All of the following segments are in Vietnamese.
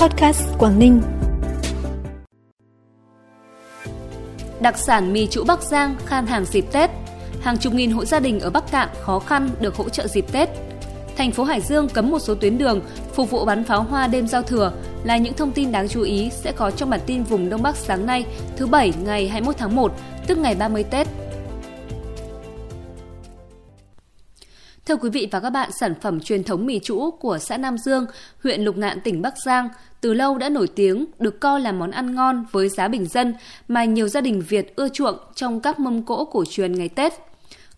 Podcast Quảng Ninh. Đặc sản mì chủ Bắc Giang khan hàng dịp Tết. Hàng chục nghìn hộ gia đình ở Bắc Cạn khó khăn được hỗ trợ dịp Tết. Thành phố Hải Dương cấm một số tuyến đường phục vụ bắn pháo hoa đêm giao thừa là những thông tin đáng chú ý sẽ có trong bản tin vùng Đông Bắc sáng nay, thứ Bảy ngày 21 tháng 1, tức ngày 30 Tết. Thưa quý vị và các bạn, sản phẩm truyền thống mì trũ của xã Nam Dương, huyện Lục Ngạn, tỉnh Bắc Giang từ lâu đã nổi tiếng, được coi là món ăn ngon với giá bình dân mà nhiều gia đình Việt ưa chuộng trong các mâm cỗ cổ truyền ngày Tết.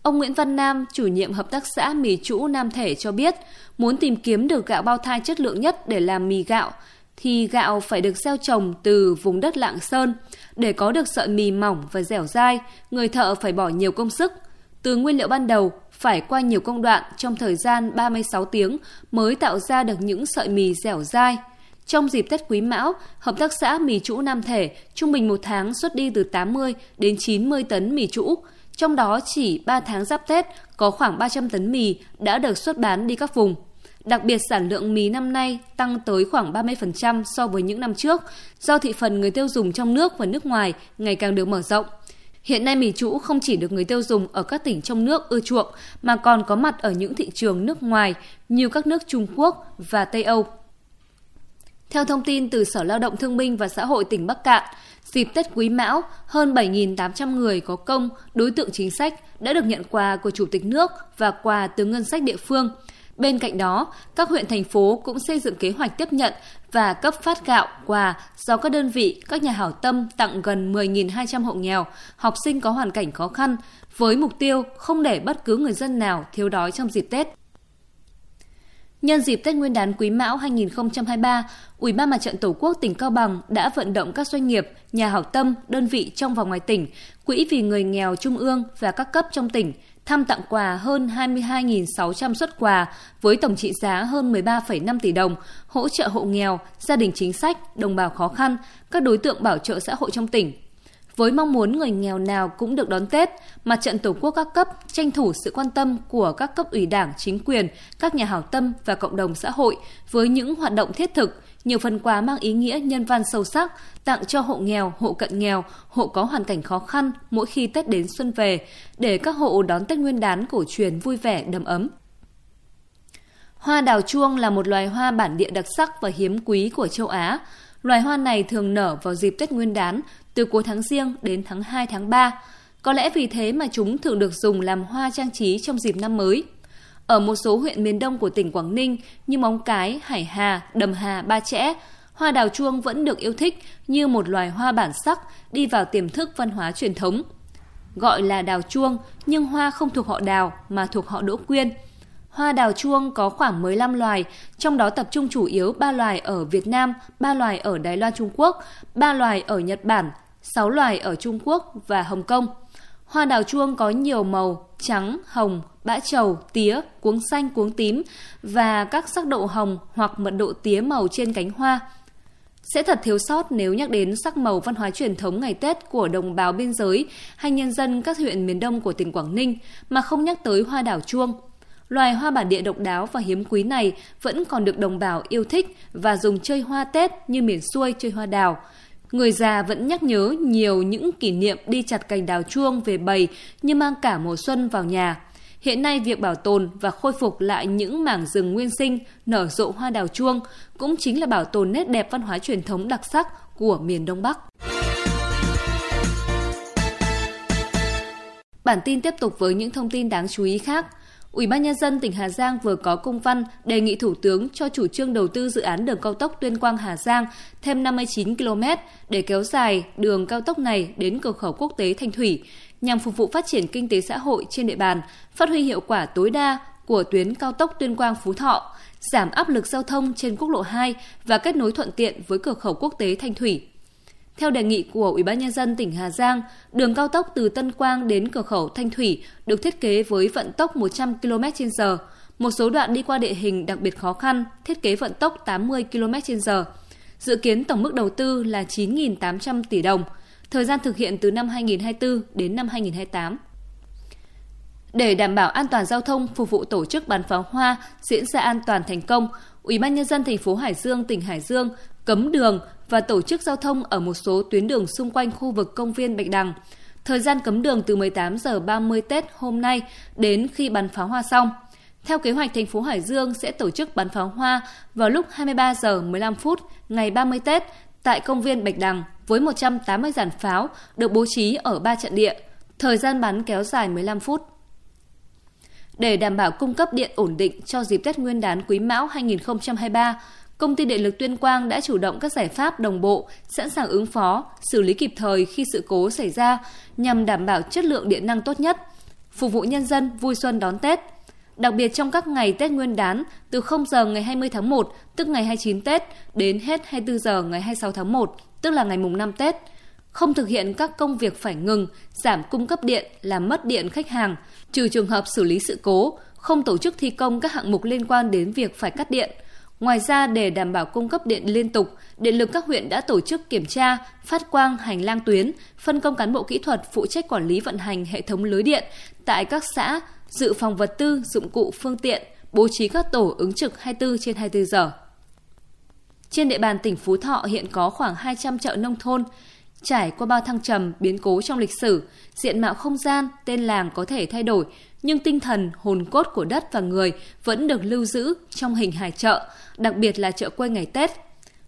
Ông Nguyễn Văn Nam, chủ nhiệm hợp tác xã mì trũ Nam Thể cho biết, muốn tìm kiếm được gạo bao thai chất lượng nhất để làm mì gạo, thì gạo phải được gieo trồng từ vùng đất Lạng Sơn. Để có được sợi mì mỏng và dẻo dai, người thợ phải bỏ nhiều công sức. Từ nguyên liệu ban đầu, phải qua nhiều công đoạn trong thời gian 36 tiếng mới tạo ra được những sợi mì dẻo dai. Trong dịp Tết Quý Mão, Hợp tác xã mì chũ Nam Thể trung bình một tháng xuất đi từ 80 đến 90 tấn mì chũ, Trong đó chỉ 3 tháng giáp Tết có khoảng 300 tấn mì đã được xuất bán đi các vùng. Đặc biệt sản lượng mì năm nay tăng tới khoảng 30% so với những năm trước, do thị phần người tiêu dùng trong nước và nước ngoài ngày càng được mở rộng. Hiện nay mì trũ không chỉ được người tiêu dùng ở các tỉnh trong nước ưa chuộng mà còn có mặt ở những thị trường nước ngoài như các nước Trung Quốc và Tây Âu. Theo thông tin từ Sở Lao động Thương binh và Xã hội tỉnh Bắc Cạn, dịp Tết Quý Mão, hơn 7.800 người có công, đối tượng chính sách đã được nhận quà của Chủ tịch nước và quà từ ngân sách địa phương – Bên cạnh đó, các huyện thành phố cũng xây dựng kế hoạch tiếp nhận và cấp phát gạo, quà do các đơn vị, các nhà hảo tâm tặng gần 10.200 hộ nghèo, học sinh có hoàn cảnh khó khăn, với mục tiêu không để bất cứ người dân nào thiếu đói trong dịp Tết. Nhân dịp Tết Nguyên đán Quý Mão 2023, Ủy ban Mặt trận Tổ quốc tỉnh Cao Bằng đã vận động các doanh nghiệp, nhà hảo tâm, đơn vị trong và ngoài tỉnh, Quỹ vì người nghèo trung ương và các cấp trong tỉnh – thăm tặng quà hơn 22.600 xuất quà với tổng trị giá hơn 13,5 tỷ đồng, hỗ trợ hộ nghèo, gia đình chính sách, đồng bào khó khăn, các đối tượng bảo trợ xã hội trong tỉnh. Với mong muốn người nghèo nào cũng được đón Tết, Mặt trận Tổ quốc các cấp tranh thủ sự quan tâm của các cấp ủy đảng, chính quyền, các nhà hảo tâm và cộng đồng xã hội với những hoạt động thiết thực, nhiều phần quà mang ý nghĩa nhân văn sâu sắc tặng cho hộ nghèo, hộ cận nghèo, hộ có hoàn cảnh khó khăn mỗi khi Tết đến xuân về để các hộ đón Tết Nguyên đán cổ truyền vui vẻ đầm ấm. Hoa đào chuông là một loài hoa bản địa đặc sắc và hiếm quý của châu Á. Loài hoa này thường nở vào dịp Tết Nguyên đán từ cuối tháng Giêng đến tháng 2 tháng 3. Có lẽ vì thế mà chúng thường được dùng làm hoa trang trí trong dịp năm mới. Ở một số huyện miền đông của tỉnh Quảng Ninh như Móng Cái, Hải Hà, Đầm Hà, Ba Chẽ, hoa đào chuông vẫn được yêu thích như một loài hoa bản sắc đi vào tiềm thức văn hóa truyền thống. Gọi là đào chuông, nhưng hoa không thuộc họ đào mà thuộc họ đỗ quyên. Hoa đào chuông có khoảng 15 loài, trong đó tập trung chủ yếu 3 loài ở Việt Nam, 3 loài ở Đài Loan Trung Quốc, 3 loài ở Nhật Bản, 6 loài ở Trung Quốc và Hồng Kông. Hoa đào chuông có nhiều màu trắng, hồng, bã trầu, tía, cuống xanh, cuống tím và các sắc độ hồng hoặc mật độ tía màu trên cánh hoa. Sẽ thật thiếu sót nếu nhắc đến sắc màu văn hóa truyền thống ngày Tết của đồng bào biên giới hay nhân dân các huyện miền đông của tỉnh Quảng Ninh mà không nhắc tới hoa đào chuông. Loài hoa bản địa độc đáo và hiếm quý này vẫn còn được đồng bào yêu thích và dùng chơi hoa Tết như miền xuôi chơi hoa đào. Người già vẫn nhắc nhớ nhiều những kỷ niệm đi chặt cành đào chuông về bầy như mang cả mùa xuân vào nhà. Hiện nay việc bảo tồn và khôi phục lại những mảng rừng nguyên sinh, nở rộ hoa đào chuông cũng chính là bảo tồn nét đẹp văn hóa truyền thống đặc sắc của miền Đông Bắc. Bản tin tiếp tục với những thông tin đáng chú ý khác. Ủy ban nhân dân tỉnh Hà Giang vừa có công văn đề nghị Thủ tướng cho chủ trương đầu tư dự án đường cao tốc Tuyên Quang Hà Giang thêm 59 km để kéo dài đường cao tốc này đến cửa khẩu quốc tế Thanh Thủy nhằm phục vụ phát triển kinh tế xã hội trên địa bàn, phát huy hiệu quả tối đa của tuyến cao tốc Tuyên Quang Phú Thọ, giảm áp lực giao thông trên quốc lộ 2 và kết nối thuận tiện với cửa khẩu quốc tế Thanh Thủy. Theo đề nghị của Ủy ban nhân dân tỉnh Hà Giang, đường cao tốc từ Tân Quang đến cửa khẩu Thanh Thủy được thiết kế với vận tốc 100 km/h, một số đoạn đi qua địa hình đặc biệt khó khăn, thiết kế vận tốc 80 km/h. Dự kiến tổng mức đầu tư là 9.800 tỷ đồng, thời gian thực hiện từ năm 2024 đến năm 2028. Để đảm bảo an toàn giao thông phục vụ tổ chức bắn pháo hoa diễn ra an toàn thành công, Ủy ban nhân dân thành phố Hải Dương, tỉnh Hải Dương cấm đường và tổ chức giao thông ở một số tuyến đường xung quanh khu vực công viên Bạch Đằng. Thời gian cấm đường từ 18 giờ 30 Tết hôm nay đến khi bắn pháo hoa xong. Theo kế hoạch, thành phố Hải Dương sẽ tổ chức bắn pháo hoa vào lúc 23 giờ 15 phút ngày 30 Tết tại công viên Bạch Đằng với 180 dàn pháo được bố trí ở 3 trận địa. Thời gian bắn kéo dài 15 phút. Để đảm bảo cung cấp điện ổn định cho dịp Tết Nguyên đán Quý Mão 2023, Công ty Điện lực Tuyên Quang đã chủ động các giải pháp đồng bộ, sẵn sàng ứng phó, xử lý kịp thời khi sự cố xảy ra nhằm đảm bảo chất lượng điện năng tốt nhất, phục vụ nhân dân vui xuân đón Tết. Đặc biệt trong các ngày Tết Nguyên đán từ 0 giờ ngày 20 tháng 1, tức ngày 29 Tết, đến hết 24 giờ ngày 26 tháng 1, tức là ngày mùng 5 Tết, không thực hiện các công việc phải ngừng, giảm cung cấp điện làm mất điện khách hàng, trừ trường hợp xử lý sự cố, không tổ chức thi công các hạng mục liên quan đến việc phải cắt điện. Ngoài ra, để đảm bảo cung cấp điện liên tục, Điện lực các huyện đã tổ chức kiểm tra, phát quang hành lang tuyến, phân công cán bộ kỹ thuật phụ trách quản lý vận hành hệ thống lưới điện tại các xã, dự phòng vật tư, dụng cụ, phương tiện, bố trí các tổ ứng trực 24 trên 24 giờ. Trên địa bàn tỉnh Phú Thọ hiện có khoảng 200 chợ nông thôn, Trải qua bao thăng trầm, biến cố trong lịch sử, diện mạo không gian, tên làng có thể thay đổi, nhưng tinh thần, hồn cốt của đất và người vẫn được lưu giữ trong hình hài chợ, đặc biệt là chợ quê ngày Tết.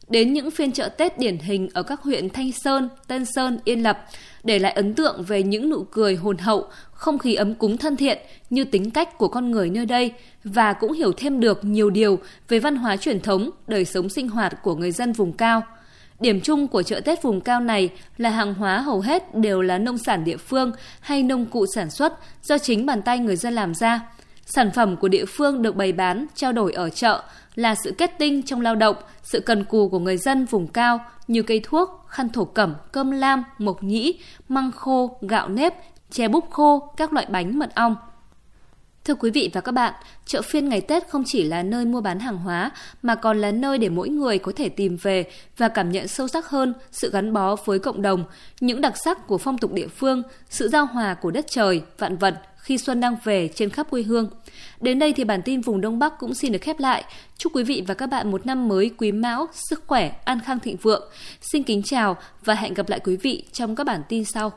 Đến những phiên chợ Tết điển hình ở các huyện Thanh Sơn, Tân Sơn, Yên Lập, để lại ấn tượng về những nụ cười hồn hậu, không khí ấm cúng thân thiện như tính cách của con người nơi đây và cũng hiểu thêm được nhiều điều về văn hóa truyền thống, đời sống sinh hoạt của người dân vùng cao – Điểm chung của chợ Tết vùng cao này là hàng hóa hầu hết đều là nông sản địa phương hay nông cụ sản xuất do chính bàn tay người dân làm ra. Sản phẩm của địa phương được bày bán, trao đổi ở chợ là sự kết tinh trong lao động, sự cần cù của người dân vùng cao như cây thuốc, khăn thổ cẩm, cơm lam, mộc nhĩ, măng khô, gạo nếp, chè búp khô, các loại bánh mật ong. Thưa quý vị và các bạn, chợ phiên ngày Tết không chỉ là nơi mua bán hàng hóa mà còn là nơi để mỗi người có thể tìm về và cảm nhận sâu sắc hơn sự gắn bó với cộng đồng, những đặc sắc của phong tục địa phương, sự giao hòa của đất trời, vạn vật khi xuân đang về trên khắp quê hương. Đến đây thì bản tin vùng Đông Bắc cũng xin được khép lại. Chúc quý vị và các bạn một năm mới quý mão, sức khỏe, an khang thịnh vượng. Xin kính chào và hẹn gặp lại quý vị trong các bản tin sau.